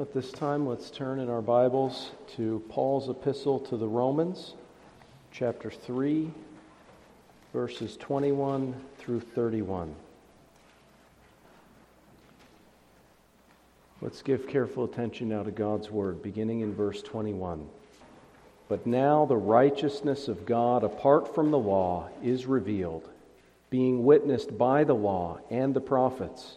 At this time, let's turn in our Bibles to Paul's epistle to the Romans, chapter 3, verses 21 through 31. Let's give careful attention now to God's word, beginning in verse 21. But now the righteousness of God apart from the law is revealed, being witnessed by the law and the prophets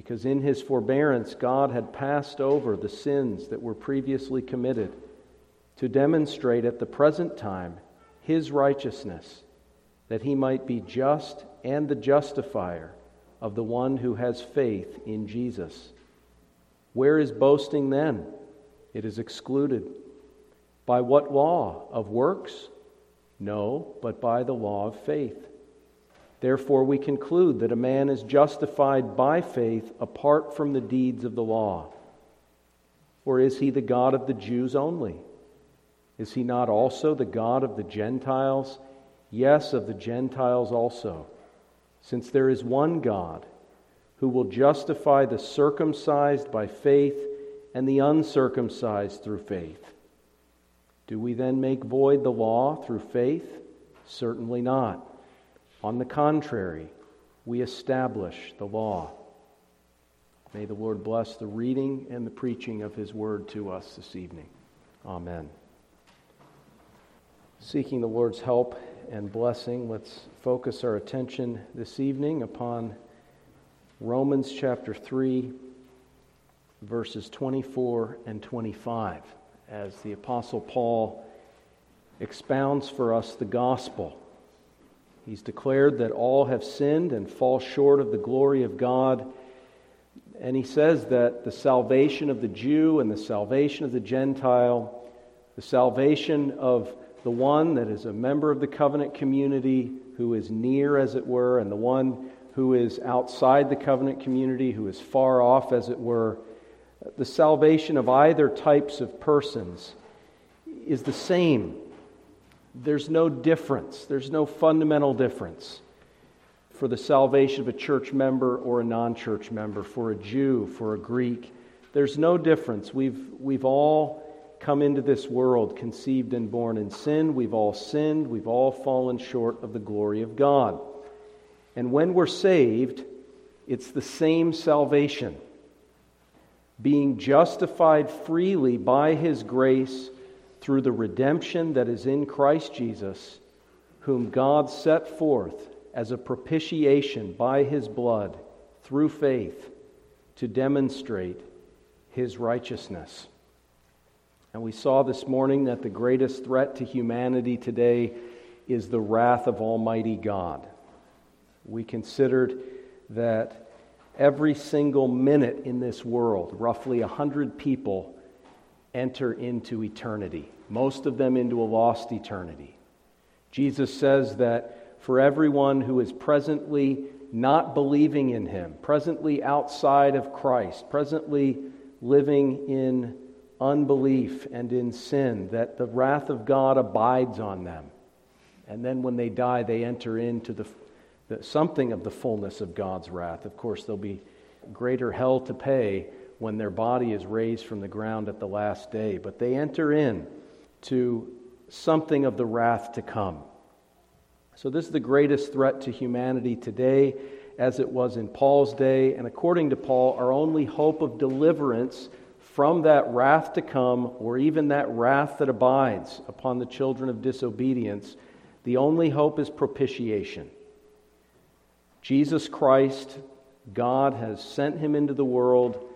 because in his forbearance, God had passed over the sins that were previously committed to demonstrate at the present time his righteousness, that he might be just and the justifier of the one who has faith in Jesus. Where is boasting then? It is excluded. By what law? Of works? No, but by the law of faith. Therefore, we conclude that a man is justified by faith apart from the deeds of the law. Or is he the God of the Jews only? Is he not also the God of the Gentiles? Yes, of the Gentiles also, since there is one God who will justify the circumcised by faith and the uncircumcised through faith. Do we then make void the law through faith? Certainly not. On the contrary, we establish the law. May the Lord bless the reading and the preaching of his word to us this evening. Amen. Seeking the Lord's help and blessing, let's focus our attention this evening upon Romans chapter 3, verses 24 and 25, as the Apostle Paul expounds for us the gospel He's declared that all have sinned and fall short of the glory of God. And he says that the salvation of the Jew and the salvation of the Gentile, the salvation of the one that is a member of the covenant community, who is near, as it were, and the one who is outside the covenant community, who is far off, as it were, the salvation of either types of persons is the same there's no difference, there's no fundamental difference for the salvation of a church member or a non church member, for a Jew, for a Greek. There's no difference. We've, we've all come into this world conceived and born in sin. We've all sinned. We've all fallen short of the glory of God. And when we're saved, it's the same salvation. Being justified freely by His grace through the redemption that is in Christ Jesus, whom God set forth as a propitiation by his blood through faith to demonstrate his righteousness. And we saw this morning that the greatest threat to humanity today is the wrath of Almighty God. We considered that every single minute in this world, roughly 100 people enter into eternity, most of them into a lost eternity. Jesus says that for everyone who is presently not believing in him, presently outside of Christ, presently living in unbelief and in sin, that the wrath of God abides on them. And then when they die, they enter into the, the, something of the fullness of God's wrath. Of course, there'll be greater hell to pay when their body is raised from the ground at the last day. But they enter in to something of the wrath to come. So, this is the greatest threat to humanity today, as it was in Paul's day. And according to Paul, our only hope of deliverance from that wrath to come, or even that wrath that abides upon the children of disobedience, the only hope is propitiation. Jesus Christ, God has sent him into the world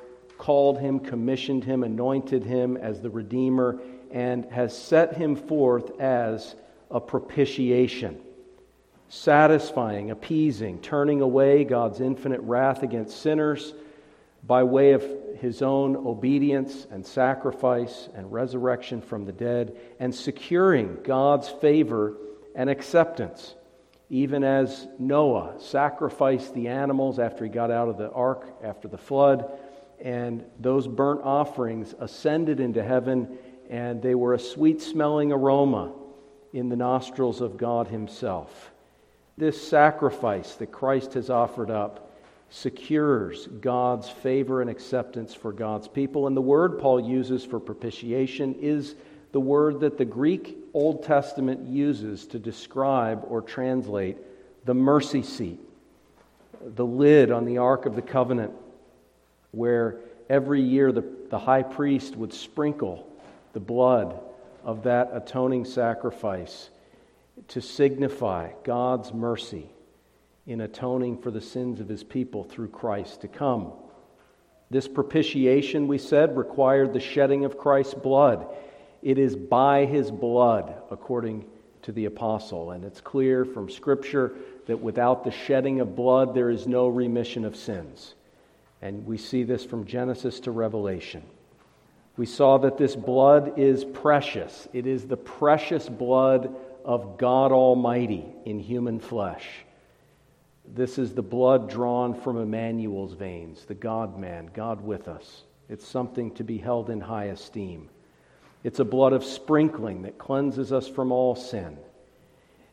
called him, commissioned him, anointed him as the Redeemer, and has set him forth as a propitiation, satisfying, appeasing, turning away God's infinite wrath against sinners by way of his own obedience and sacrifice and resurrection from the dead, and securing God's favor and acceptance, even as Noah sacrificed the animals after he got out of the ark after the flood, and those burnt offerings ascended into heaven, and they were a sweet smelling aroma in the nostrils of God Himself. This sacrifice that Christ has offered up secures God's favor and acceptance for God's people. And the word Paul uses for propitiation is the word that the Greek Old Testament uses to describe or translate the mercy seat, the lid on the Ark of the Covenant, where every year the, the high priest would sprinkle the blood of that atoning sacrifice to signify God's mercy in atoning for the sins of his people through Christ to come. This propitiation, we said, required the shedding of Christ's blood. It is by his blood, according to the apostle. And it's clear from Scripture that without the shedding of blood, there is no remission of sins. And we see this from Genesis to Revelation. We saw that this blood is precious. It is the precious blood of God Almighty in human flesh. This is the blood drawn from Emmanuel's veins, the God man, God with us. It's something to be held in high esteem. It's a blood of sprinkling that cleanses us from all sin.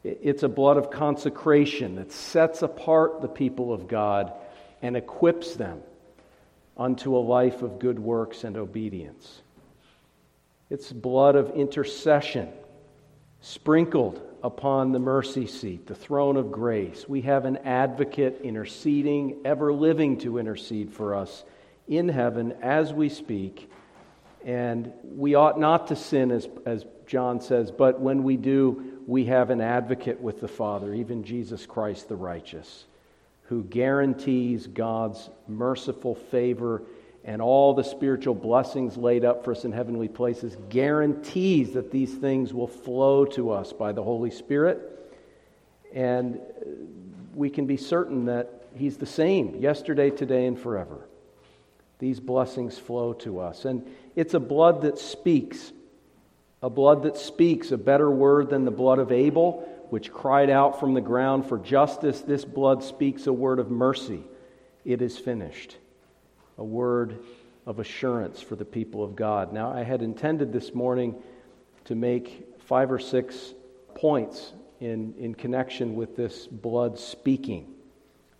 It's a blood of consecration that sets apart the people of God and equips them unto a life of good works and obedience. It's blood of intercession sprinkled upon the mercy seat, the throne of grace. We have an advocate interceding, ever living to intercede for us in heaven as we speak. And we ought not to sin, as, as John says, but when we do, we have an advocate with the Father, even Jesus Christ the righteous, who guarantees God's merciful favor and all the spiritual blessings laid up for us in heavenly places guarantees that these things will flow to us by the Holy Spirit. And we can be certain that He's the same yesterday, today, and forever. These blessings flow to us. And it's a blood that speaks, a blood that speaks a better word than the blood of Abel, which cried out from the ground for justice. This blood speaks a word of mercy. It is finished a word of assurance for the people of God. Now, I had intended this morning to make five or six points in, in connection with this blood speaking.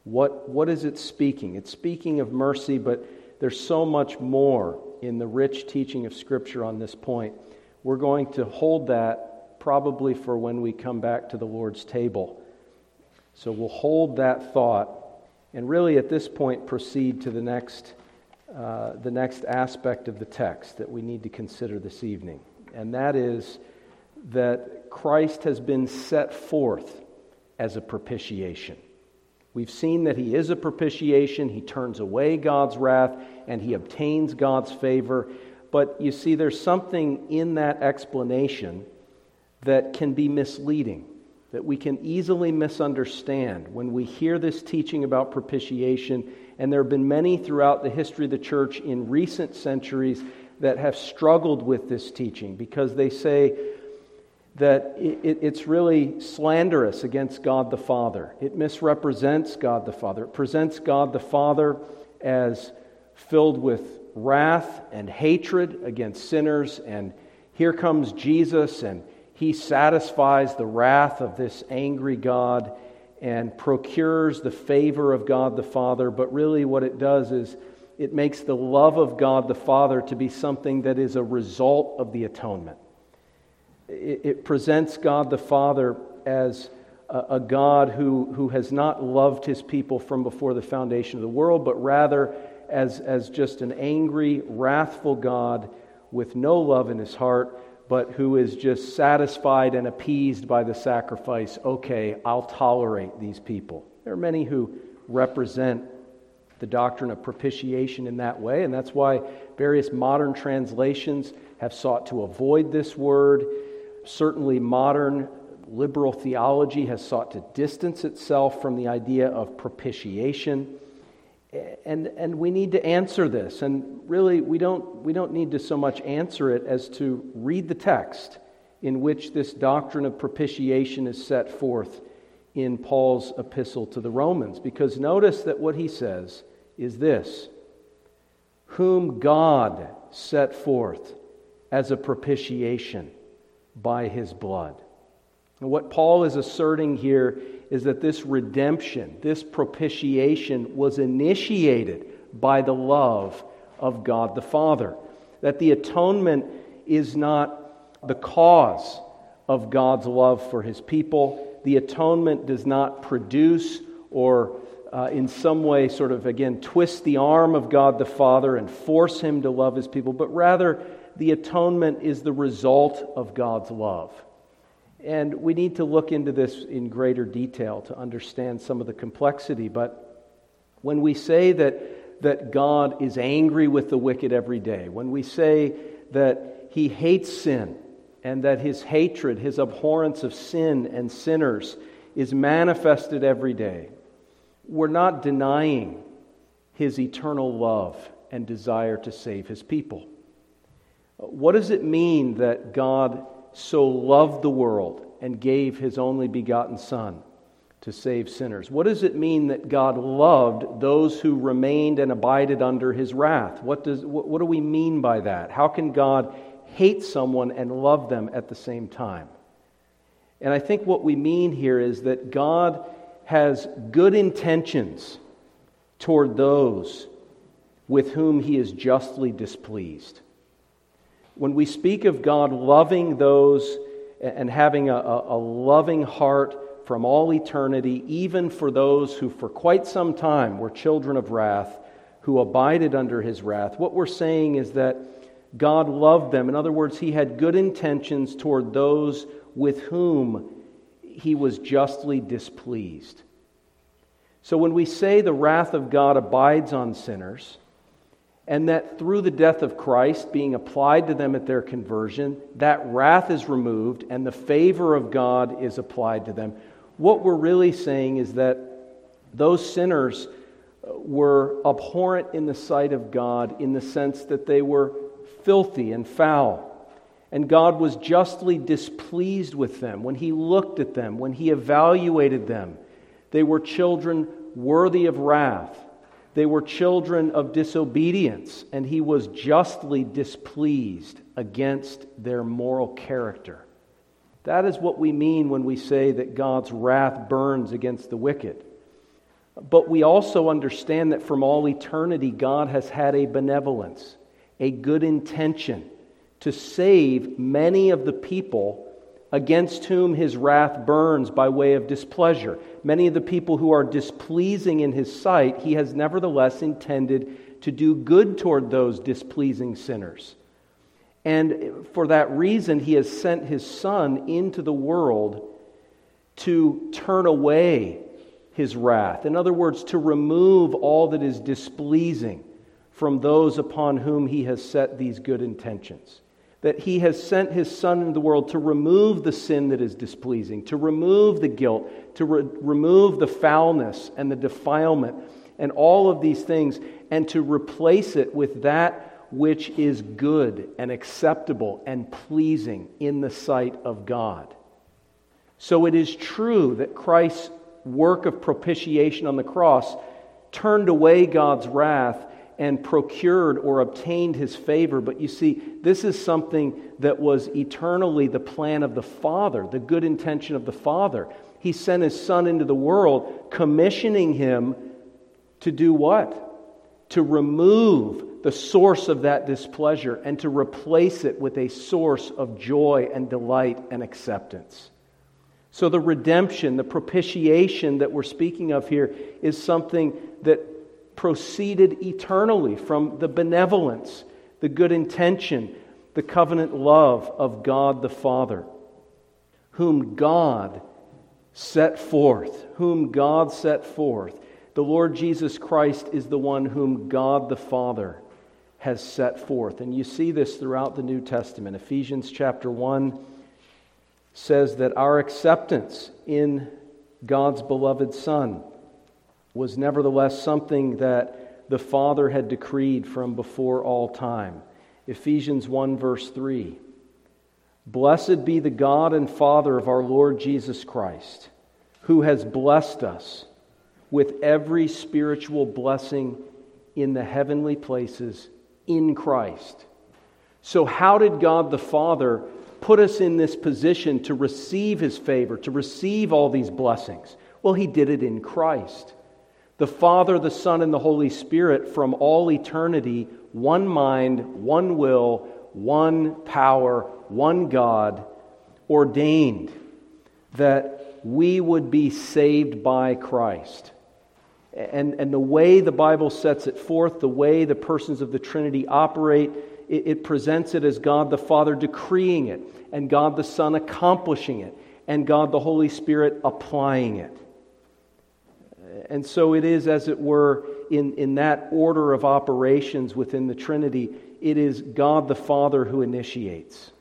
What, what is it speaking? It's speaking of mercy, but there's so much more in the rich teaching of Scripture on this point. We're going to hold that probably for when we come back to the Lord's table. So we'll hold that thought and really at this point proceed to the next uh, the next aspect of the text that we need to consider this evening, and that is that Christ has been set forth as a propitiation. We've seen that he is a propitiation, he turns away God's wrath, and he obtains God's favor. But you see, there's something in that explanation that can be misleading, that we can easily misunderstand when we hear this teaching about propitiation and there have been many throughout the history of the church in recent centuries that have struggled with this teaching because they say that it, it's really slanderous against God the Father. It misrepresents God the Father. It presents God the Father as filled with wrath and hatred against sinners. And here comes Jesus, and he satisfies the wrath of this angry God and procures the favor of God the Father, but really what it does is it makes the love of God the Father to be something that is a result of the atonement. It, it presents God the Father as a, God who, who has not loved his people from before the foundation of the world, but rather as, as just an angry, wrathful God with no love in his heart but who is just satisfied and appeased by the sacrifice. Okay, I'll tolerate these people. There are many who represent the doctrine of propitiation in that way, and that's why various modern translations have sought to avoid this word. Certainly, modern liberal theology has sought to distance itself from the idea of propitiation. And, and we need to answer this. And really, we don't, we don't need to so much answer it as to read the text in which this doctrine of propitiation is set forth in Paul's epistle to the Romans. Because notice that what he says is this Whom God set forth as a propitiation by his blood. And what Paul is asserting here is that this redemption, this propitiation, was initiated by the love of God the Father. That the atonement is not the cause of God's love for his people. The atonement does not produce or uh, in some way sort of again twist the arm of God the Father and force him to love his people, but rather the atonement is the result of God's love. And we need to look into this in greater detail to understand some of the complexity. But when we say that, that God is angry with the wicked every day, when we say that he hates sin and that his hatred, his abhorrence of sin and sinners is manifested every day, we're not denying his eternal love and desire to save his people. What does it mean that God so loved the world and gave his only begotten Son to save sinners? What does it mean that God loved those who remained and abided under his wrath? What, does, what, what do we mean by that? How can God hate someone and love them at the same time? And I think what we mean here is that God has good intentions toward those with whom he is justly displeased. When we speak of God loving those and having a, a, loving heart from all eternity, even for those who for quite some time were children of wrath, who abided under his wrath, what we're saying is that God loved them. In other words, he had good intentions toward those with whom he was justly displeased. So when we say the wrath of God abides on sinners, and that through the death of Christ being applied to them at their conversion, that wrath is removed and the favor of God is applied to them. What we're really saying is that those sinners uh, were abhorrent in the sight of God in the sense that they were filthy and foul. And God was justly displeased with them when He looked at them, when He evaluated them. They were children worthy of wrath. They were children of disobedience, and He was justly displeased against their moral character. That is what we mean when we say that God's wrath burns against the wicked. But we also understand that from all eternity, God has had a benevolence, a good intention to save many of the people against whom his wrath burns by way of displeasure. Many of the people who are displeasing in his sight, he has nevertheless intended to do good toward those displeasing sinners. And for that reason, he has sent his Son into the world to turn away his wrath. In other words, to remove all that is displeasing from those upon whom he has set these good intentions. That he has sent his Son into the world to remove the sin that is displeasing, to remove the guilt, to re- remove the foulness and the defilement and all of these things, and to replace it with that which is good and acceptable and pleasing in the sight of God. So it is true that Christ's work of propitiation on the cross turned away God's wrath and procured or obtained his favor. But you see, this is something that was eternally the plan of the Father, the good intention of the Father. He sent his Son into the world, commissioning him to do what? To remove the source of that displeasure and to replace it with a source of joy and delight and acceptance. So, the redemption, the propitiation that we're speaking of here is something that proceeded eternally from the benevolence, the good intention, the covenant love of God the Father, whom God set forth, whom God set forth. The Lord Jesus Christ is the one whom God the Father has set forth. And you see this throughout the New Testament. Ephesians chapter 1 says that our acceptance in God's beloved Son was nevertheless something that the Father had decreed from before all time. Ephesians 1, verse 3. Blessed be the God and Father of our Lord Jesus Christ, who has blessed us with every spiritual blessing in the heavenly places in Christ. So, how did God the Father put us in this position to receive his favor, to receive all these blessings? Well, he did it in Christ. The Father, the Son, and the Holy Spirit from all eternity, one mind, one will, one power, one God, ordained that we would be saved by Christ. And, and the way the Bible sets it forth, the way the persons of the Trinity operate, it, it presents it as God the Father decreeing it, and God the Son accomplishing it, and God the Holy Spirit applying it. And so it is, as it were, in, in that order of operations within the Trinity, it is God the Father who initiates.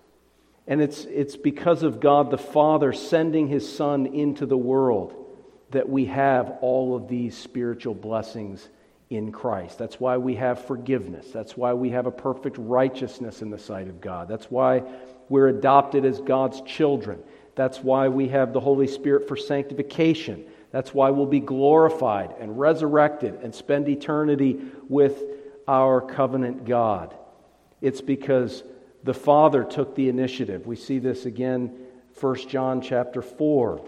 And it's, it's because of God the Father sending his Son into the world that we have all of these spiritual blessings in Christ. That's why we have forgiveness. That's why we have a perfect righteousness in the sight of God. That's why we're adopted as God's children. That's why we have the Holy Spirit for sanctification. That's why we'll be glorified and resurrected and spend eternity with our covenant God. It's because the Father took the initiative. We see this again 1 John chapter 4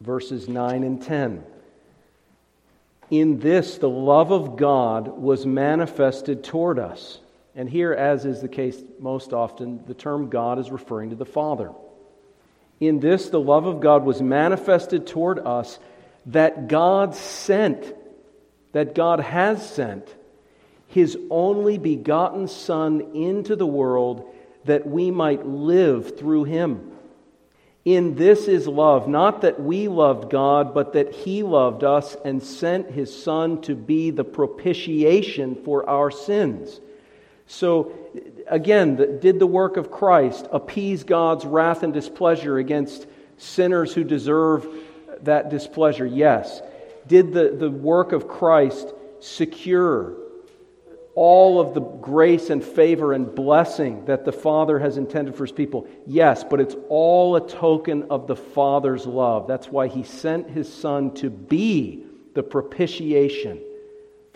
verses 9 and 10. In this, the love of God was manifested toward us. And here, as is the case most often, the term God is referring to the Father. In this, the love of God was manifested toward us that God sent, that God has sent, his only begotten Son into the world that we might live through him. In this is love, not that we loved God, but that He loved us and sent His Son to be the propitiation for our sins. So, again, did the work of Christ appease God's wrath and displeasure against sinners who deserve that displeasure? Yes. Did the, the work of Christ secure all of the grace and favor and blessing that the Father has intended for his people? Yes, but it's all a token of the Father's love. That's why he sent his Son to be the propitiation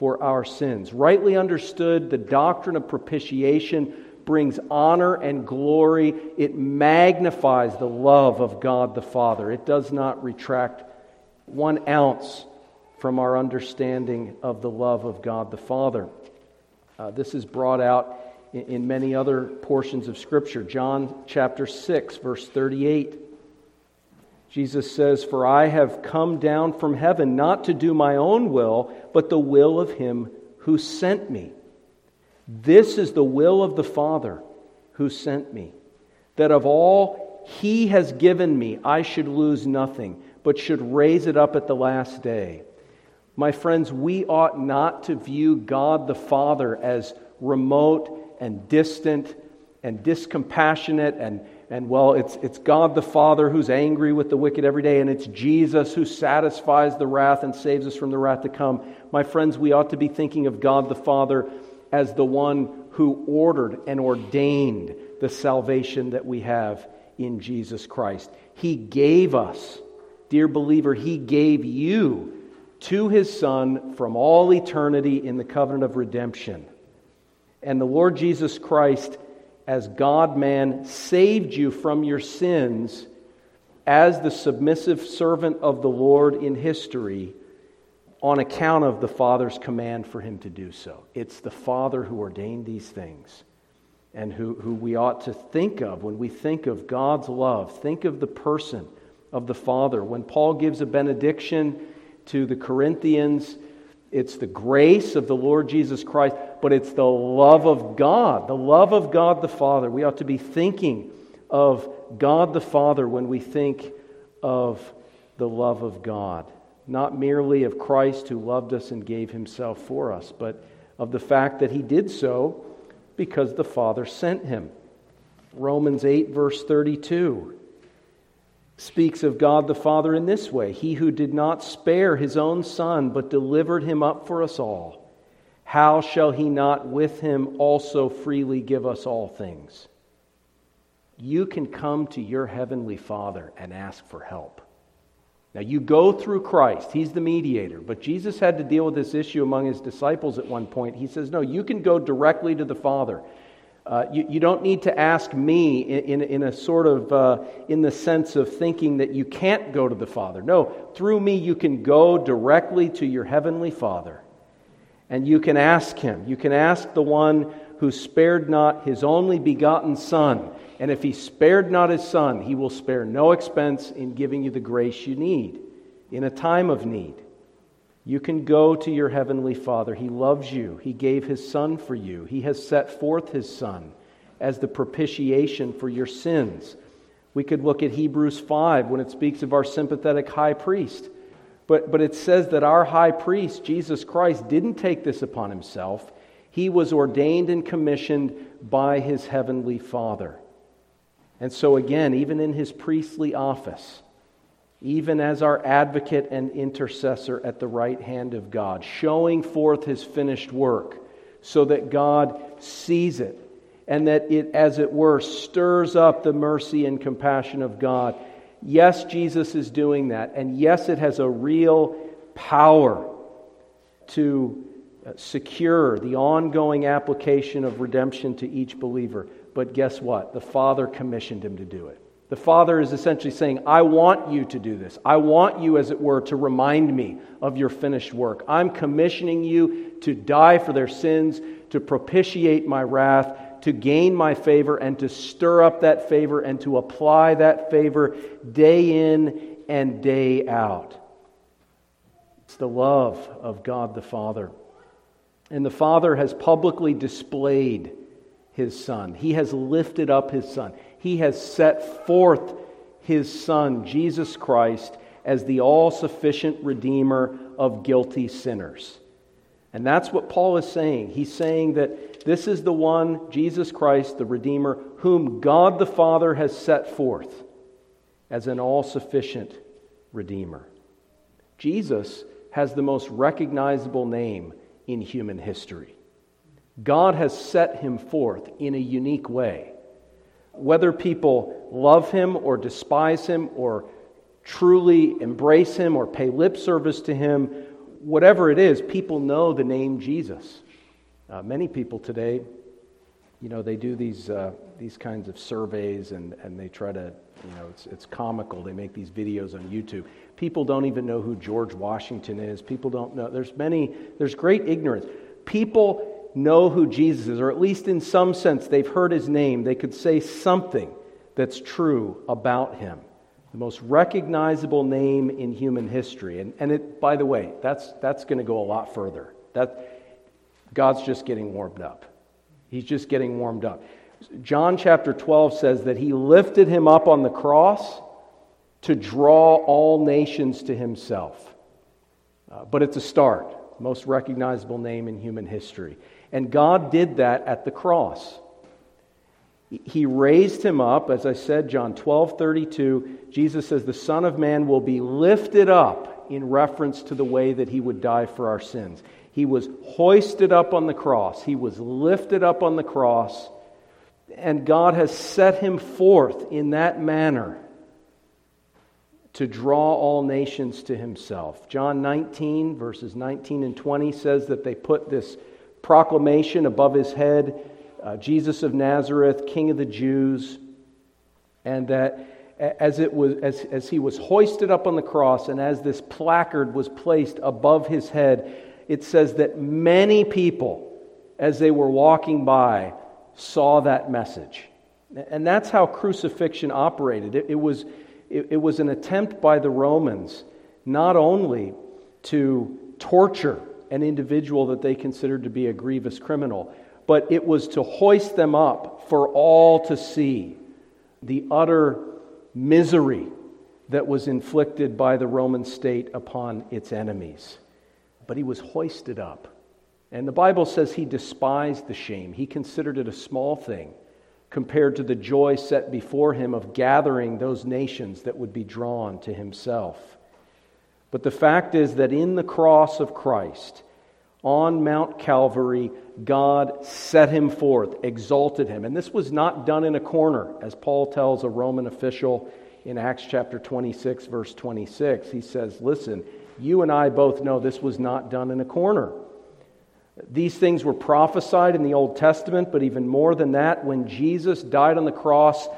for our sins. Rightly understood, the doctrine of propitiation brings honor and glory. It magnifies the love of God the Father. It does not retract one ounce from our understanding of the love of God the Father. Uh, this is brought out in, in many other portions of Scripture. John chapter 6, verse 38. Jesus says, For I have come down from heaven not to do my own will, but the will of him who sent me. This is the will of the Father who sent me, that of all he has given me, I should lose nothing, but should raise it up at the last day. My friends, we ought not to view God the Father as remote and distant and discompassionate and, and well, it's, it's God the Father who's angry with the wicked every day, and it's Jesus who satisfies the wrath and saves us from the wrath to come. My friends, we ought to be thinking of God the Father as the one who ordered and ordained the salvation that we have in Jesus Christ. He gave us, dear believer, He gave you to his Son from all eternity in the covenant of redemption. And the Lord Jesus Christ, as God man, saved you from your sins as the submissive servant of the Lord in history on account of the Father's command for him to do so. It's the Father who ordained these things and who, who we ought to think of when we think of God's love. Think of the person of the Father. When Paul gives a benediction, to the Corinthians. It's the grace of the Lord Jesus Christ, but it's the love of God, the love of God the Father. We ought to be thinking of God the Father when we think of the love of God. Not merely of Christ who loved us and gave himself for us, but of the fact that he did so because the Father sent him. Romans 8, verse 32 speaks of God the Father in this way He who did not spare his own Son, but delivered him up for us all, how shall he not with him also freely give us all things? You can come to your heavenly Father and ask for help. Now, you go through Christ, He's the mediator, but Jesus had to deal with this issue among His disciples at one point. He says, No, you can go directly to the Father. Uh, you, you, don't need to ask me in, in, in a sort of, uh, in the sense of thinking that you can't go to the Father. No, through me you can go directly to your Heavenly Father. And you can ask Him. You can ask the one who spared not His only begotten Son and if he spared not his son, he will spare no expense in giving you the grace you need in a time of need. You can go to your heavenly Father. He loves you. He gave his son for you. He has set forth his son as the propitiation for your sins. We could look at Hebrews 5 when it speaks of our sympathetic high priest. But, but it says that our high priest, Jesus Christ, didn't take this upon himself. He was ordained and commissioned by his heavenly Father. And so, again, even in his priestly office, even as our advocate and intercessor at the right hand of God, showing forth his finished work so that God sees it and that it, as it were, stirs up the mercy and compassion of God. Yes, Jesus is doing that. And yes, it has a real power to uh, secure the ongoing application of redemption to each believer. But guess what? The Father commissioned him to do it. The Father is essentially saying, I want you to do this. I want you, as it were, to remind me of your finished work. I'm commissioning you to die for their sins, to propitiate my wrath, to gain my favor, and to stir up that favor and to apply that favor day in and day out. It's the love of God the Father. And the Father has publicly displayed his Son. He has lifted up his Son. He has set forth his Son, Jesus Christ, as the all sufficient Redeemer of guilty sinners. And that's what Paul is saying. He's saying that this is the one, Jesus Christ, the Redeemer, whom God the Father has set forth as an all sufficient Redeemer. Jesus has the most recognizable name in human history. God has set him forth in a unique way. Whether people love him or despise him or truly embrace him or pay lip service to him, whatever it is, people know the name Jesus. Uh, many people today, you know, they do these, uh, these kinds of surveys and, and they try to, you know, it's, it's comical. They make these videos on YouTube. People don't even know who George Washington is. People don't know. There's many, there's great ignorance. People know who Jesus is, or at least in some sense they've heard his name, they could say something that's true about him. The most recognizable name in human history. And, and it, by the way, that's, that's going to go a lot further. That, God's just getting warmed up. He's just getting warmed up. John chapter 12 says that he lifted him up on the cross to draw all nations to himself. Uh, but it's a start, most recognizable name in human history. And God did that at the cross. He raised him up, as I said, John 12 32. Jesus says, The Son of Man will be lifted up in reference to the way that he would die for our sins. He was hoisted up on the cross, he was lifted up on the cross, and God has set him forth in that manner to draw all nations to himself. John 19, verses 19 and 20 says that they put this proclamation above his head uh, Jesus of Nazareth, King of the Jews, and that as, it was, as, as he was hoisted up on the cross and as this placard was placed above his head, it says that many people, as they were walking by, saw that message. And that's how crucifixion operated. It, it was, it, it was an attempt by the Romans not only to torture an individual that they considered to be a grievous criminal, but it was to hoist them up for all to see the utter misery that was inflicted by the Roman state upon its enemies. But he was hoisted up. And the Bible says he despised the shame. He considered it a small thing compared to the joy set before him of gathering those nations that would be drawn to himself. But the fact is that in the cross of Christ, On Mount Calvary, God set him forth, exalted him. And this was not done in a corner, as Paul tells a Roman official in Acts chapter 26, verse 26. He says, Listen, you and I both know this was not done in a corner. These things were prophesied in the Old Testament, but even more than that, when Jesus died on the cross,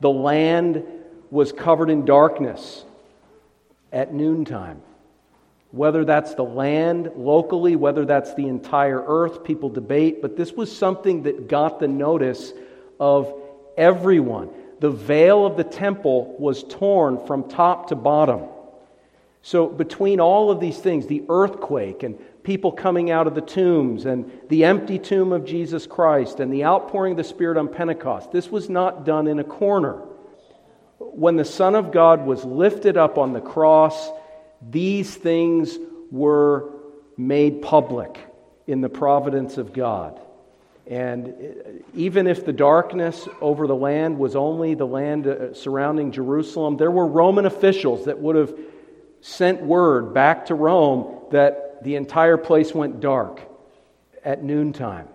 the land was covered in darkness at noontime. Whether that's the land locally, whether that's the entire earth, people debate, but this was something that got the notice of everyone. The veil of the temple was torn from top to bottom. So, between all of these things, the earthquake and people coming out of the tombs and the empty tomb of Jesus Christ and the outpouring of the Spirit on Pentecost, this was not done in a corner. When the Son of God was lifted up on the cross, these things were made public in the providence of God. And even if the darkness over the land was only the land uh, surrounding Jerusalem, there were Roman officials that would have sent word back to Rome that the entire place went dark at noontime.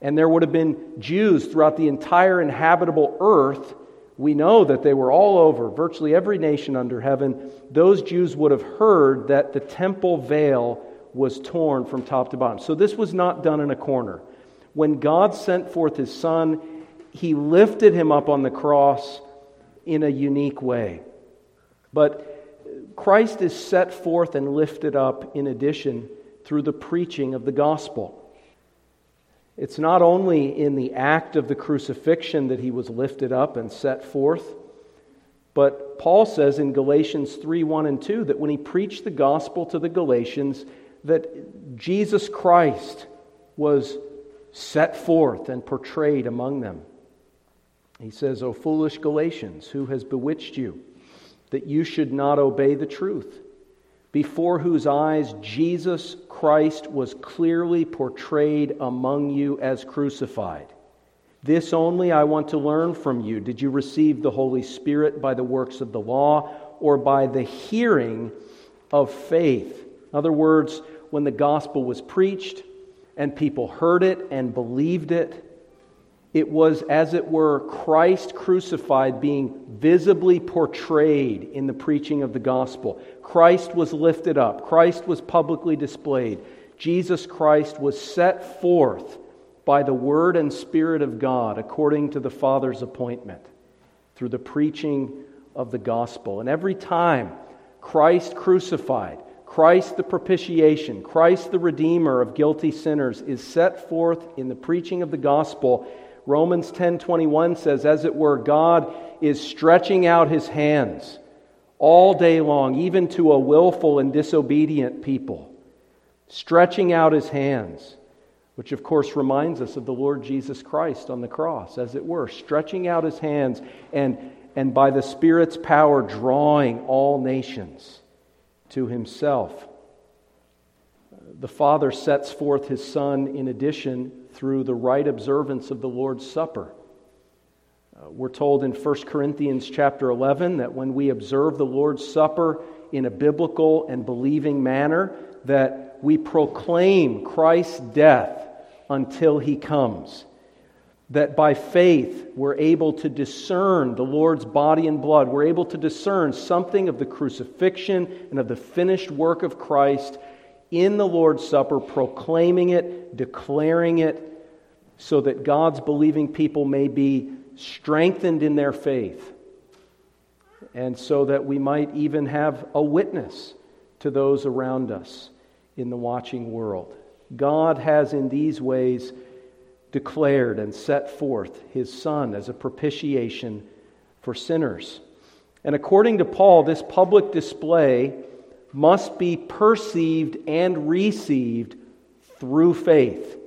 And there would have been Jews throughout the entire inhabitable earth. We know that they were all over, virtually every nation under heaven. Those Jews would have heard that the temple veil was torn from top to bottom. So this was not done in a corner. When God sent forth his son, he lifted him up on the cross in a unique way. But Christ is set forth and lifted up in addition through the preaching of the gospel. It's not only in the act of the crucifixion that he was lifted up and set forth, but Paul says in Galatians 3 1 and 2 that when he preached the gospel to the Galatians, that Jesus Christ was set forth and portrayed among them. He says, O foolish Galatians, who has bewitched you that you should not obey the truth, before whose eyes Jesus Christ was clearly portrayed among you as crucified? This only I want to learn from you. Did you receive the Holy Spirit by the works of the law or by the hearing of faith? In other words, when the gospel was preached, and people heard it and believed it. It was, as it were, Christ crucified being visibly portrayed in the preaching of the gospel. Christ was lifted up, Christ was publicly displayed. Jesus Christ was set forth by the Word and Spirit of God according to the Father's appointment through the preaching of the gospel. And every time Christ crucified, Christ the propitiation, Christ the redeemer of guilty sinners is set forth in the preaching of the gospel. Romans 10:21 says as it were God is stretching out his hands all day long even to a willful and disobedient people. Stretching out his hands, which of course reminds us of the Lord Jesus Christ on the cross as it were, stretching out his hands and and by the Spirit's power drawing all nations to himself. The Father sets forth his Son in addition through the right observance of the Lord's Supper. Uh, we're told in 1 Corinthians chapter 11 that when we observe the Lord's Supper in a biblical and believing manner, that we proclaim Christ's death until he comes that by faith we're able to discern the Lord's body and blood. We're able to discern something of the crucifixion and of the finished work of Christ in the Lord's Supper, proclaiming it, declaring it, so that God's believing people may be strengthened in their faith, and so that we might even have a witness to those around us in the watching world. God has, in these ways, declared and set forth his Son as a propitiation for sinners. And according to Paul, this public display must be perceived and received through faith.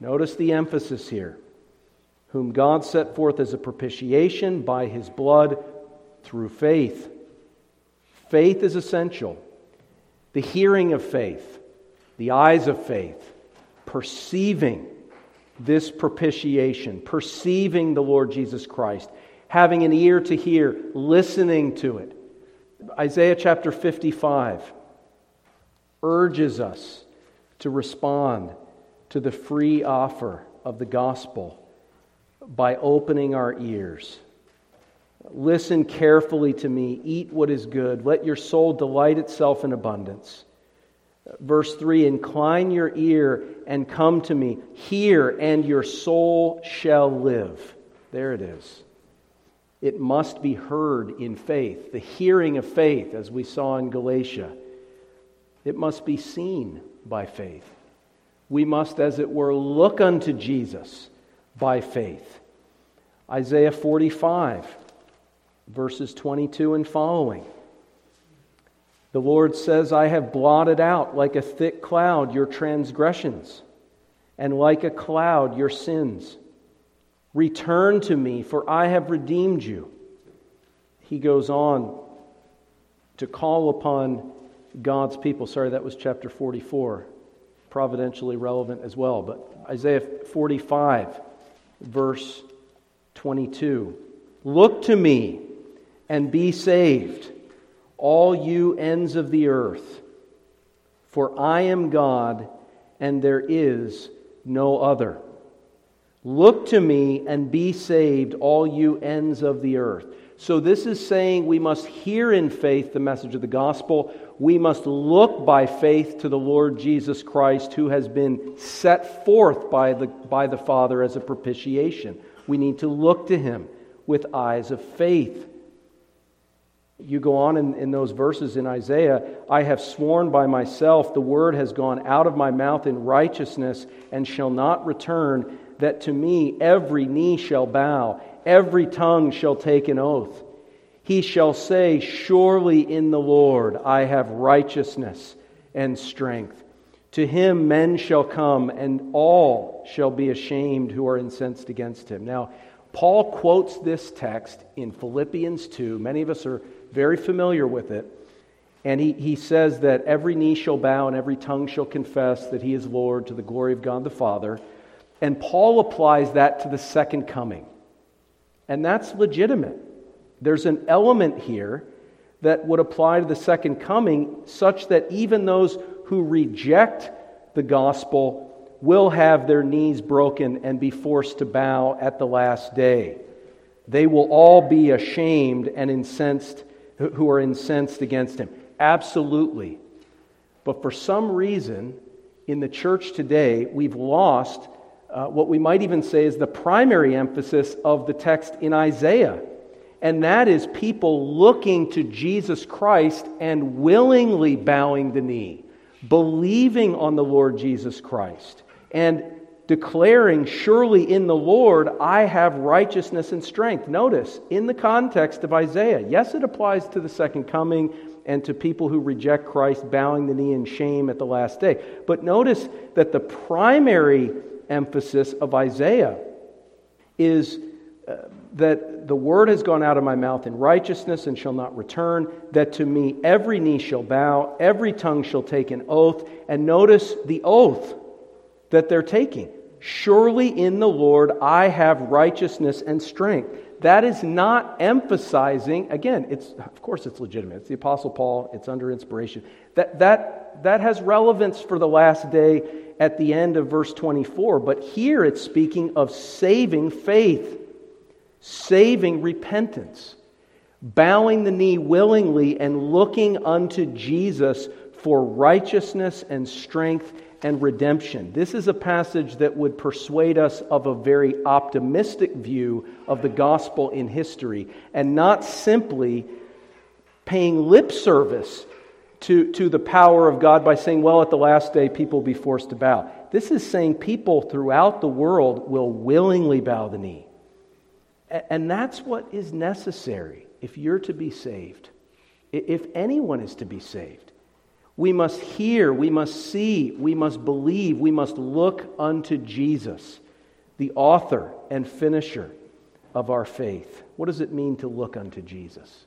Notice the emphasis here. Whom God set forth as a propitiation by his blood through faith. Faith is essential. The hearing of faith, the eyes of faith, perceiving this propitiation, perceiving the Lord Jesus Christ, having an ear to hear, listening to it. Isaiah chapter 55 urges us to respond to the free offer of the gospel by opening our ears. Listen carefully to me, eat what is good, let your soul delight itself in abundance. Verse 3 Incline your ear and come to me. Hear, and your soul shall live. There it is. It must be heard in faith, the hearing of faith, as we saw in Galatia. It must be seen by faith. We must, as it were, look unto Jesus by faith. Isaiah 45, verses 22 and following. The Lord says, I have blotted out like a thick cloud your transgressions, and like a cloud your sins. Return to me, for I have redeemed you. He goes on to call upon God's people. Sorry, that was chapter 44, providentially relevant as well. But Isaiah 45, verse 22 Look to me and be saved all you ends of the earth, for I am God and there is no other. Look to me and be saved, all you ends of the earth. So, this is saying we must hear in faith the message of the gospel. We must look by faith to the Lord Jesus Christ, who has been set forth by the, by the Father as a propitiation. We need to look to him with eyes of faith. You go on in, in those verses in Isaiah I have sworn by myself, the word has gone out of my mouth in righteousness and shall not return, that to me every knee shall bow, every tongue shall take an oath. He shall say, Surely in the Lord I have righteousness and strength. To him men shall come, and all shall be ashamed who are incensed against him. Now, Paul quotes this text in Philippians 2. Many of us are very familiar with it. And he, he says that every knee shall bow and every tongue shall confess that he is Lord to the glory of God the Father. And Paul applies that to the second coming. And that's legitimate. There's an element here that would apply to the second coming, such that even those who reject the gospel will have their knees broken and be forced to bow at the last day. They will all be ashamed and incensed who are incensed against him. Absolutely. But for some reason, in the church today, we've lost uh, what we might even say is the primary emphasis of the text in Isaiah. And that is people looking to Jesus Christ and willingly bowing the knee, believing on the Lord Jesus Christ, and declaring, Surely in the Lord I have righteousness and strength. Notice, in the context of Isaiah, yes, it applies to the second coming and to people who reject Christ, bowing the knee in shame at the last day. But notice that the primary emphasis of Isaiah is uh, that the word has gone out of my mouth in righteousness and shall not return, that to me every knee shall bow, every tongue shall take an oath. And notice the oath that they're taking. Surely in the Lord I have righteousness and strength. That is not emphasizing, again, it's, of course it's legitimate. It's the Apostle Paul, it's under inspiration. That, that, that has relevance for the last day at the end of verse 24, but here it's speaking of saving faith, saving repentance, bowing the knee willingly and looking unto Jesus for righteousness and strength and redemption. This is a passage that would persuade us of a very optimistic view of the gospel in history and not simply paying lip service to, to the power of God by saying, well, at the last day, people will be forced to bow. This is saying people throughout the world will willingly bow the knee. And that's what is necessary if you're to be saved, if anyone is to be saved. We must hear, we must see, we must believe, we must look unto Jesus, the author and finisher of our faith. What does it mean to look unto Jesus?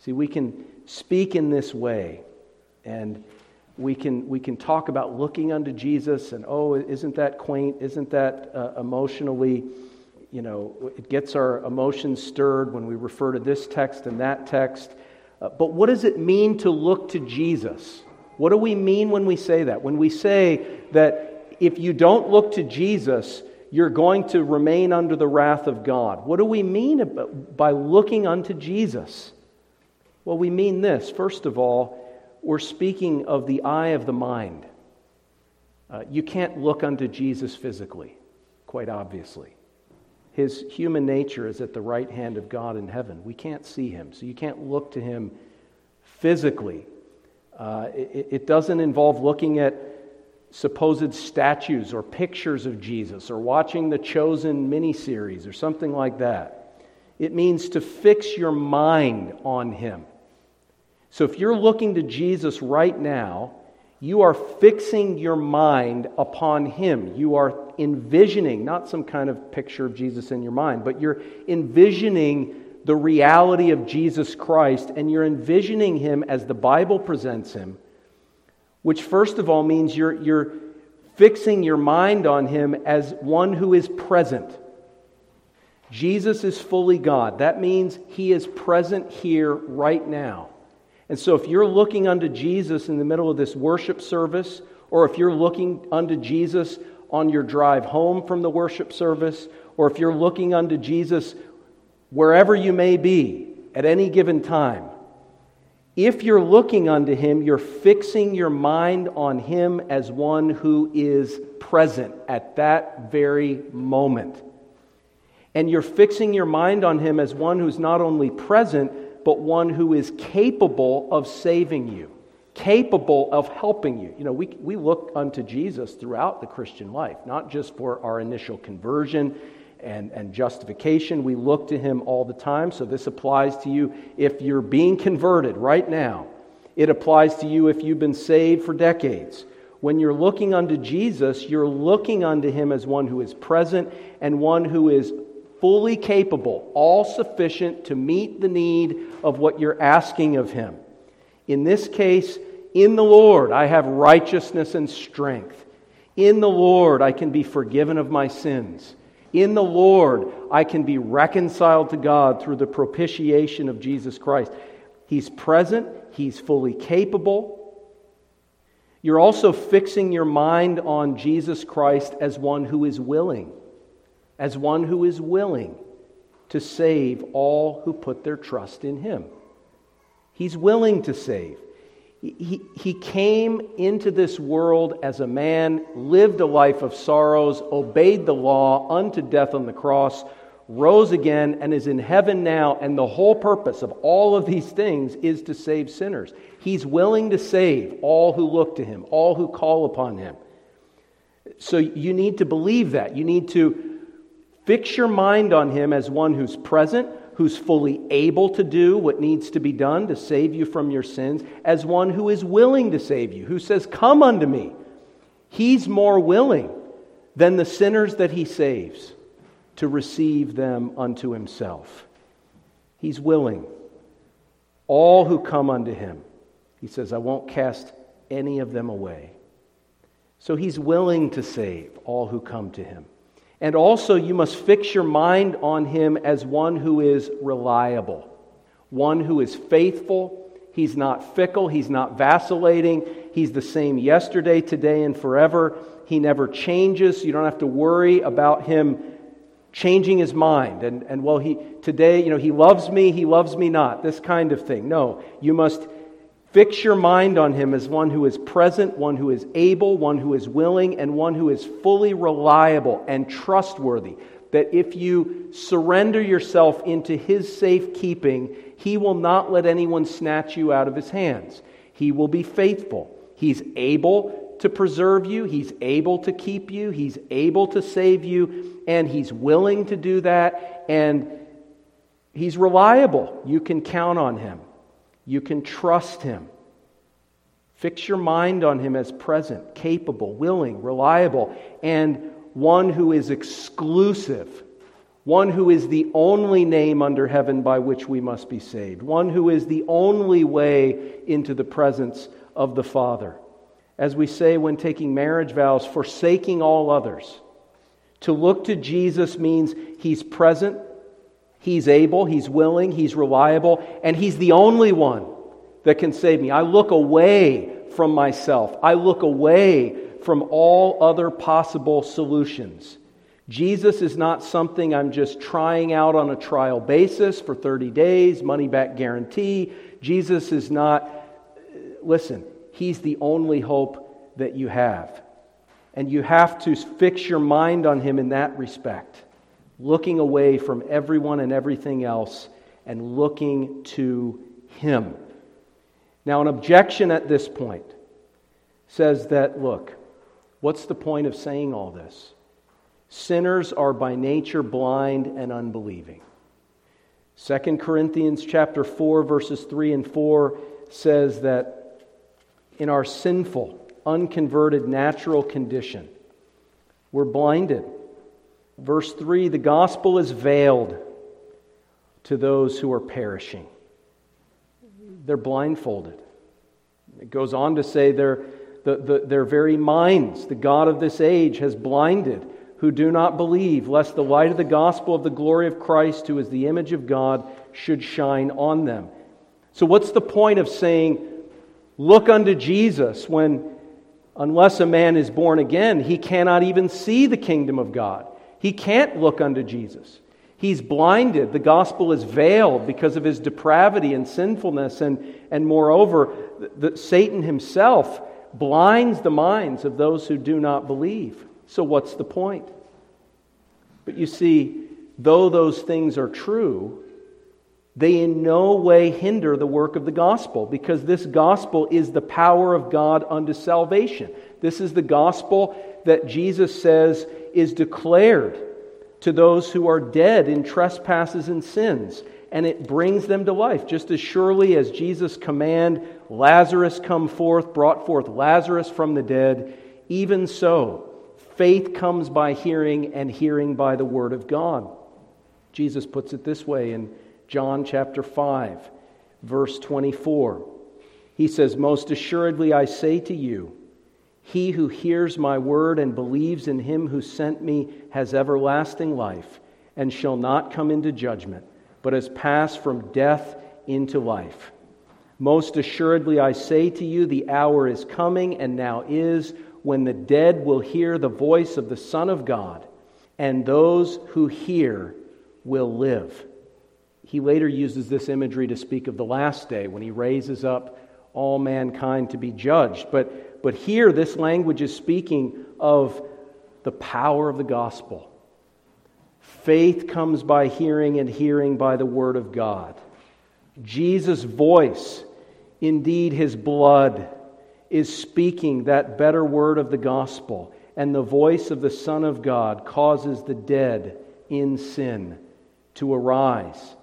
See, we can speak in this way, and we can, we can talk about looking unto Jesus, and oh, isn't that quaint? Isn't that uh, emotionally, you know, it gets our emotions stirred when we refer to this text and that text. Uh, but what does it mean to look to Jesus? What do we mean when we say that? When we say that if you don't look to Jesus, you're going to remain under the wrath of God. What do we mean by looking unto Jesus? Well, we mean this. First of all, we're speaking of the eye of the mind. Uh, you can't look unto Jesus physically, quite obviously. His human nature is at the right hand of God in heaven. We can't see him, so you can't look to him physically. Uh, it, it doesn't involve looking at supposed statues or pictures of Jesus or watching the Chosen miniseries or something like that. It means to fix your mind on him. So if you're looking to Jesus right now, you are fixing your mind upon Him. You are envisioning, not some kind of picture of Jesus in your mind, but you're envisioning the reality of Jesus Christ, and you're envisioning Him as the Bible presents Him, which, first of all, means you're, you're fixing your mind on Him as one who is present. Jesus is fully God. That means He is present here right now. And so, if you're looking unto Jesus in the middle of this worship service, or if you're looking unto Jesus on your drive home from the worship service, or if you're looking unto Jesus wherever you may be at any given time, if you're looking unto Him, you're fixing your mind on Him as one who is present at that very moment. And you're fixing your mind on Him as one who's not only present, but one who is capable of saving you, capable of helping you. You know, we, we look unto Jesus throughout the Christian life, not just for our initial conversion and, and justification. We look to him all the time. So this applies to you if you're being converted right now. It applies to you if you've been saved for decades. When you're looking unto Jesus, you're looking unto him as one who is present and one who is fully capable, all sufficient to meet the need of what you're asking of him. In this case, in the Lord, I have righteousness and strength. In the Lord, I can be forgiven of my sins. In the Lord, I can be reconciled to God through the propitiation of Jesus Christ. He's present, He's fully capable. You're also fixing your mind on Jesus Christ as one who is willing as one who is willing to save all who put their trust in him. He's willing to save. He, he came into this world as a man, lived a life of sorrows, obeyed the law unto death on the cross, rose again, and is in heaven now. And the whole purpose of all of these things is to save sinners. He's willing to save all who look to him, all who call upon him. So you need to believe that. You need to Fix your mind on him as one who's present, who's fully able to do what needs to be done to save you from your sins, as one who is willing to save you, who says, Come unto me. He's more willing than the sinners that he saves to receive them unto himself. He's willing. All who come unto him, he says, I won't cast any of them away. So he's willing to save all who come to him. And also, you must fix your mind on him as one who is reliable, one who is faithful. He's not fickle, he's not vacillating. He's the same yesterday, today, and forever. He never changes. You don't have to worry about him changing his mind. And, and well, he, today, you know, he loves me, he loves me not, this kind of thing. No, you must Fix your mind on him as one who is present, one who is able, one who is willing, and one who is fully reliable and trustworthy. That if you surrender yourself into his safekeeping, he will not let anyone snatch you out of his hands. He will be faithful. He's able to preserve you, he's able to keep you, he's able to save you, and he's willing to do that, and he's reliable. You can count on him. You can trust him. Fix your mind on him as present, capable, willing, reliable, and one who is exclusive, one who is the only name under heaven by which we must be saved, one who is the only way into the presence of the Father. As we say when taking marriage vows, forsaking all others. To look to Jesus means he's present, He's able, He's willing, He's reliable, and He's the only one that can save me. I look away from myself. I look away from all other possible solutions. Jesus is not something I'm just trying out on a trial basis for 30 days, money back guarantee. Jesus is not, listen, He's the only hope that you have. And you have to fix your mind on Him in that respect, looking away from everyone and everything else and looking to Him. Now, an objection at this point says that, look, what's the point of saying all this? Sinners are by nature blind and unbelieving. 2 Corinthians chapter 4 verses 3 and 4 says that in our sinful, unconverted natural condition, we're blinded. Verse 3 the gospel is veiled to those who are perishing. They're blindfolded. It goes on to say their, the, the, their very minds, the God of this age, has blinded who do not believe, lest the light of the gospel of the glory of Christ, who is the image of God, should shine on them. So, what's the point of saying, Look unto Jesus, when, unless a man is born again, he cannot even see the kingdom of God? He can't look unto Jesus. He's blinded. The gospel is veiled because of his depravity and sinfulness. And, and moreover, the, the, Satan himself blinds the minds of those who do not believe. So, what's the point? But you see, though those things are true, they in no way hinder the work of the gospel because this gospel is the power of God unto salvation. This is the gospel that Jesus says is declared to those who are dead in trespasses and sins, and it brings them to life. Just as surely as Jesus' command, Lazarus come forth, brought forth Lazarus from the dead, even so, faith comes by hearing, and hearing by the word of God. Jesus puts it this way in John chapter 5, verse 24. He says, Most assuredly I say to you, he who hears my word and believes in him who sent me has everlasting life and shall not come into judgment, but has passed from death into life. Most assuredly I say to you, the hour is coming and now is when the dead will hear the voice of the Son of God, and those who hear will live. He later uses this imagery to speak of the last day when he raises up all mankind to be judged. But, but here, this language is speaking of the power of the gospel. Faith comes by hearing, and hearing by the word of God. Jesus' voice, indeed his blood, is speaking that better word of the gospel. And the voice of the Son of God causes the dead in sin to arise.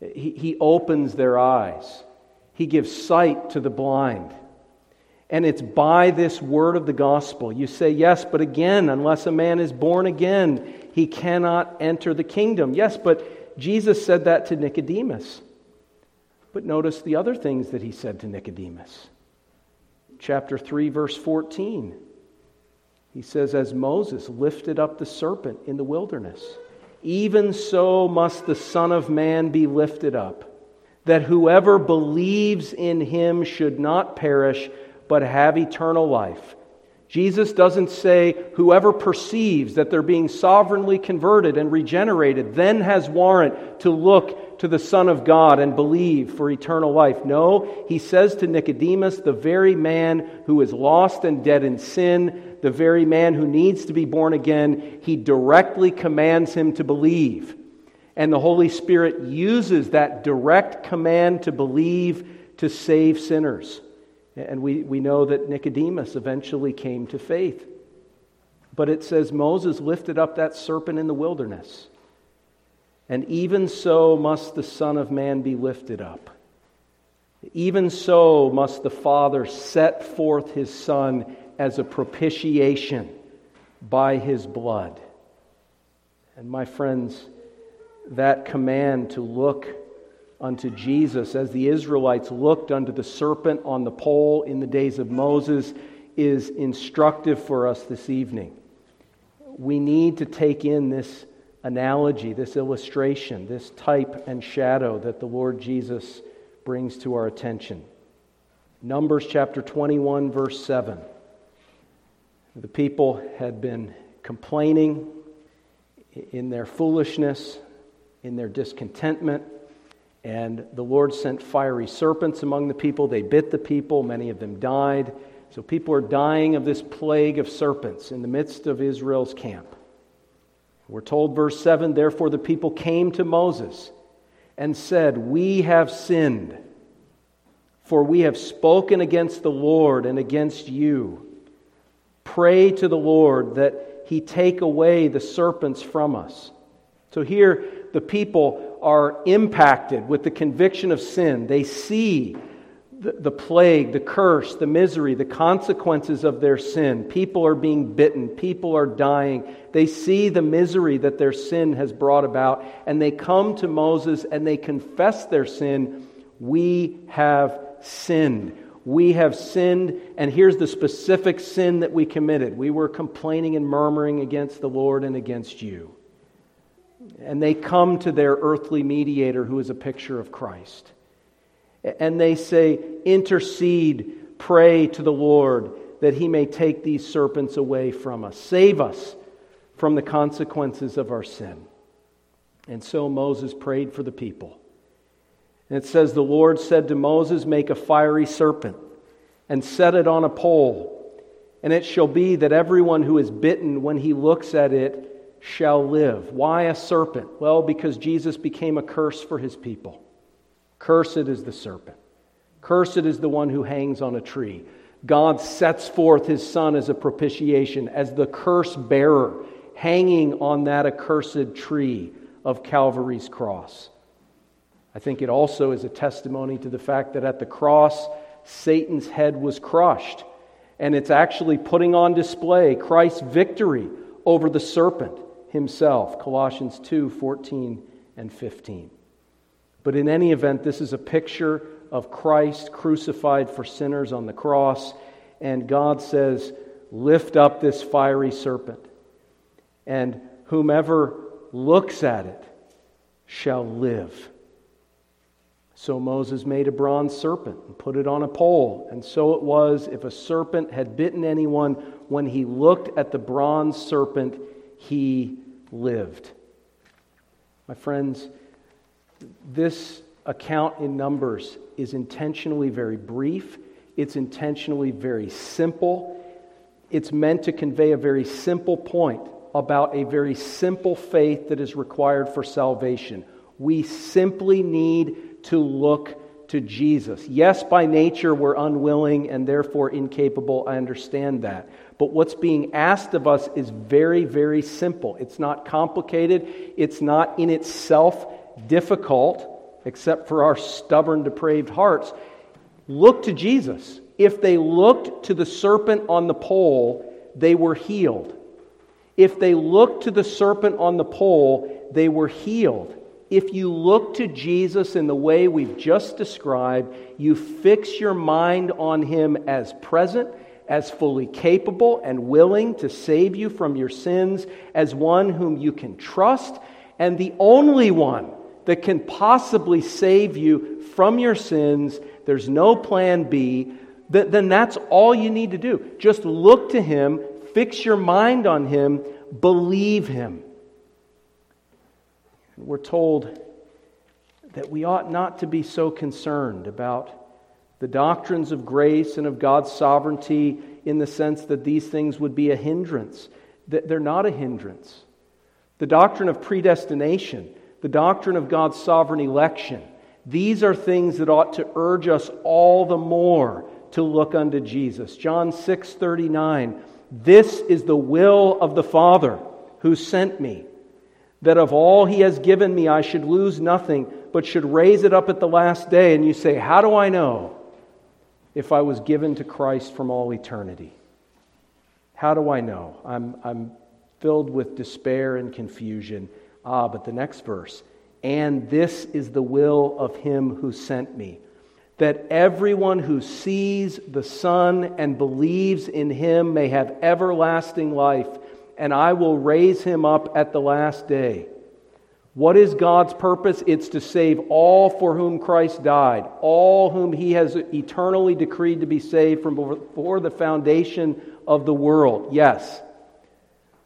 He, he opens their eyes. He gives sight to the blind. And it's by this word of the gospel. You say, yes, but again, unless a man is born again, he cannot enter the kingdom. Yes, but Jesus said that to Nicodemus. But notice the other things that he said to Nicodemus. Chapter 3, verse 14. He says, As Moses lifted up the serpent in the wilderness, even so must the Son of Man be lifted up that whoever believes in him should not perish, but have eternal life. Jesus doesn't say whoever perceives that they're being sovereignly converted and regenerated then has warrant to look to the Son of God and believe for eternal life. No, he says to Nicodemus, the very man who is lost and dead in sin, the very man who needs to be born again, he directly commands him to believe. And the Holy Spirit uses that direct command to believe to save sinners. And we, we know that Nicodemus eventually came to faith. But it says Moses lifted up that serpent in the wilderness. And even so must the Son of Man be lifted up. Even so must the Father set forth his Son as a propitiation by his blood. And my friends, that command to look unto Jesus as the Israelites looked unto the serpent on the pole in the days of Moses is instructive for us this evening. We need to take in this analogy, this illustration, this type and shadow that the Lord Jesus brings to our attention. Numbers chapter 21, verse 7. The people had been complaining in their foolishness, in their discontentment, and the Lord sent fiery serpents among the people. They bit the people, many of them died. So people are dying of this plague of serpents in the midst of Israel's camp. We're told, verse 7 Therefore the people came to Moses and said, We have sinned for we have spoken against the Lord and against you. Pray to the Lord that he take away the serpents from us. So here, the people are impacted with the conviction of sin. They see the, the, plague, the curse, the misery, the consequences of their sin. People are being bitten, people are dying. They see the misery that their sin has brought about, and they come to Moses and they confess their sin. We have sinned. We have sinned, and here's the specific sin that we committed. We were complaining and murmuring against the Lord and against you. And they come to their earthly mediator, who is a picture of Christ. And they say, Intercede, pray to the Lord that he may take these serpents away from us. Save us from the consequences of our sin. And so Moses prayed for the people. And it says, The Lord said to Moses, Make a fiery serpent and set it on a pole. And it shall be that everyone who is bitten, when he looks at it, shall live. Why a serpent? Well, because Jesus became a curse for his people. Cursed is the serpent. Cursed is the one who hangs on a tree. God sets forth his son as a propitiation, as the curse bearer, hanging on that accursed tree of Calvary's cross. I think it also is a testimony to the fact that at the cross, Satan's head was crushed. And it's actually putting on display Christ's victory over the serpent himself. Colossians 2 14 and 15. But in any event, this is a picture of Christ crucified for sinners on the cross. And God says, Lift up this fiery serpent, and whomever looks at it shall live. So Moses made a bronze serpent and put it on a pole. And so it was if a serpent had bitten anyone, when he looked at the bronze serpent, he lived. My friends, this account in Numbers is intentionally very brief, it's intentionally very simple. It's meant to convey a very simple point about a very simple faith that is required for salvation. We simply need to look to Jesus. Yes, by nature we're unwilling and therefore incapable. I understand that. But what's being asked of us is very, very simple. It's not complicated, it's not in itself difficult, except for our stubborn, depraved hearts. Look to Jesus. If they looked to the serpent on the pole, they were healed. If they looked to the serpent on the pole, they were healed. If you look to Jesus in the way we've just described, you fix your mind on him as present, as fully capable and willing to save you from your sins, as one whom you can trust, and the only one that can possibly save you from your sins. There's no plan B. Then that's all you need to do. Just look to him, fix your mind on him, believe him. We're told that we ought not to be so concerned about the doctrines of grace and of God's sovereignty in the sense that these things would be a hindrance. They're not a hindrance. The doctrine of predestination, the doctrine of God's sovereign election, these are things that ought to urge us all the more to look unto Jesus. John 6 39, this is the will of the Father who sent me that of all he has given me I should lose nothing, but should raise it up at the last day. And you say, How do I know if I was given to Christ from all eternity? How do I know? I'm, I'm filled with despair and confusion. Ah, but the next verse, and this is the will of him who sent me, that everyone who sees the Son and believes in him may have everlasting life and I will raise him up at the last day. What is God's purpose? It's to save all for whom Christ died, all whom he has eternally decreed to be saved from before the foundation of the world. Yes.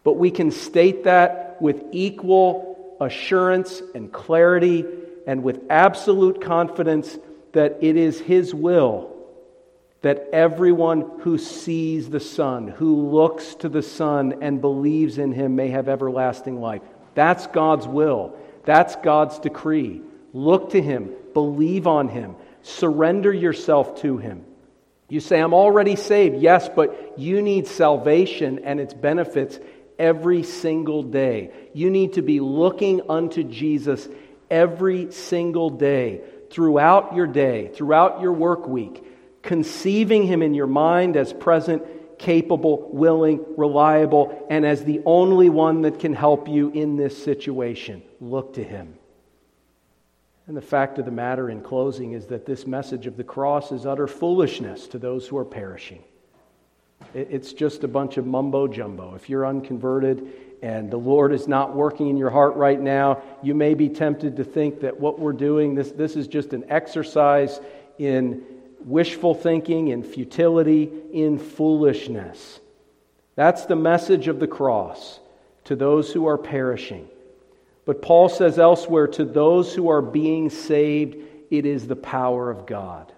But we can state that with equal assurance and clarity and with absolute confidence that it is his will that everyone who sees the Son, who looks to the Son and believes in him may have everlasting life. That's God's will. That's God's decree. Look to Him, believe on Him, surrender yourself to Him. You say, I'm already saved. Yes, but you need salvation and its benefits every single day. You need to be looking unto Jesus every single day, throughout your day, throughout your work week, conceiving Him in your mind as present capable, willing, reliable, and as the only one that can help you in this situation. Look to him. And the fact of the matter in closing is that this message of the cross is utter foolishness to those who are perishing. It's just a bunch of mumbo jumbo. If you're unconverted and the Lord is not working in your heart right now, you may be tempted to think that what we're doing, this, this is just an exercise in wishful thinking, in futility, in foolishness. That's the message of the cross to those who are perishing. But Paul says elsewhere, to those who are being saved, it is the power of God.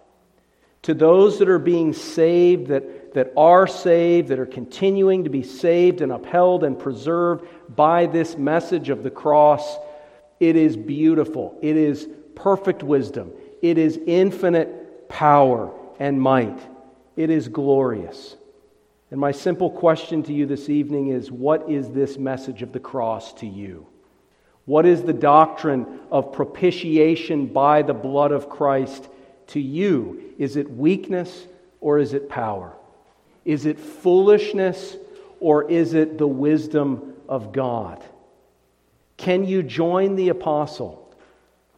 To those that are being saved, that, that are saved, that are continuing to be saved and upheld and preserved by this message of the cross, it is beautiful. It is perfect wisdom. It is infinite power and might. It is glorious. And my simple question to you this evening is what is this message of the cross to you? What is the doctrine of propitiation by the blood of Christ to you? Is it weakness or is it power? Is it foolishness or is it the wisdom of God? Can you join the apostle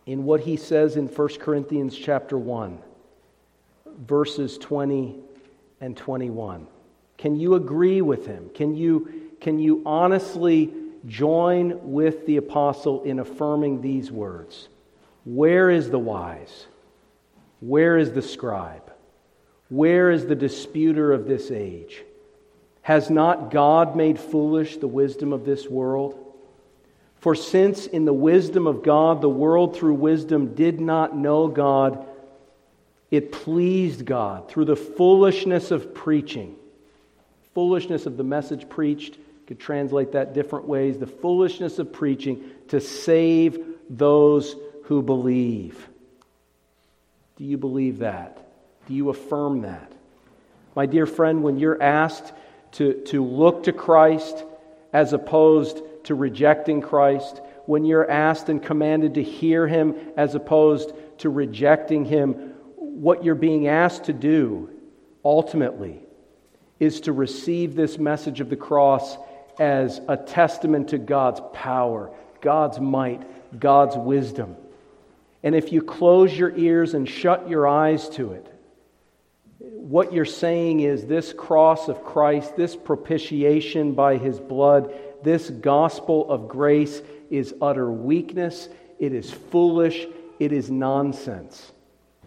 in what he says in 1 Corinthians chapter 1? Verses 20 and 21. Can you agree with him? Can you, can you honestly join with the apostle in affirming these words? Where is the wise? Where is the scribe? Where is the disputer of this age? Has not God made foolish the wisdom of this world? For since in the wisdom of God, the world through wisdom did not know God, it pleased God through the foolishness of preaching. Foolishness of the message preached, could translate that different ways. The foolishness of preaching to save those who believe. Do you believe that? Do you affirm that? My dear friend, when you're asked to, to look to Christ as opposed to rejecting Christ, when you're asked and commanded to hear Him as opposed to rejecting Him, what you're being asked to do ultimately is to receive this message of the cross as a testament to God's power, God's might, God's wisdom. And if you close your ears and shut your eyes to it, what you're saying is this cross of Christ, this propitiation by his blood, this gospel of grace is utter weakness, it is foolish, it is nonsense.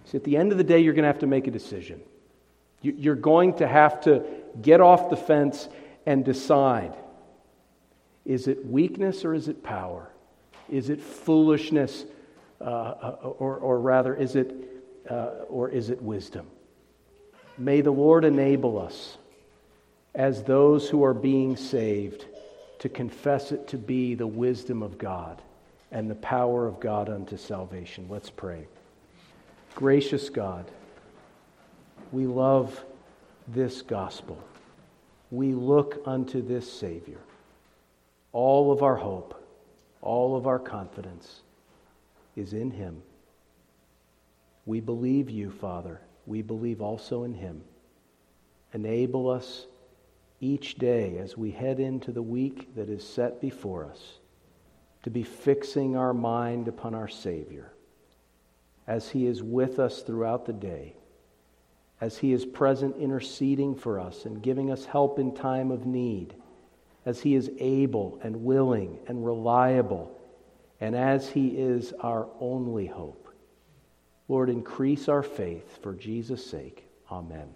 See, at the end of the day, you're going to have to make a decision. You're going to have to get off the fence and decide is it weakness or is it power? Is it foolishness, uh, uh, or, or rather, is it, uh, or is it wisdom? May the Lord enable us as those who are being saved to confess it to be the wisdom of God and the power of God unto salvation. Let's pray. Gracious God, we love this gospel. We look unto this Savior. All of our hope, all of our confidence is in Him. We believe you, Father. We believe also in Him. Enable us each day as we head into the week that is set before us to be fixing our mind upon our Savior as He is with us throughout the day, as He is present interceding for us and giving us help in time of need, as He is able and willing and reliable and as He is our only hope. Lord, increase our faith for Jesus' sake. Amen.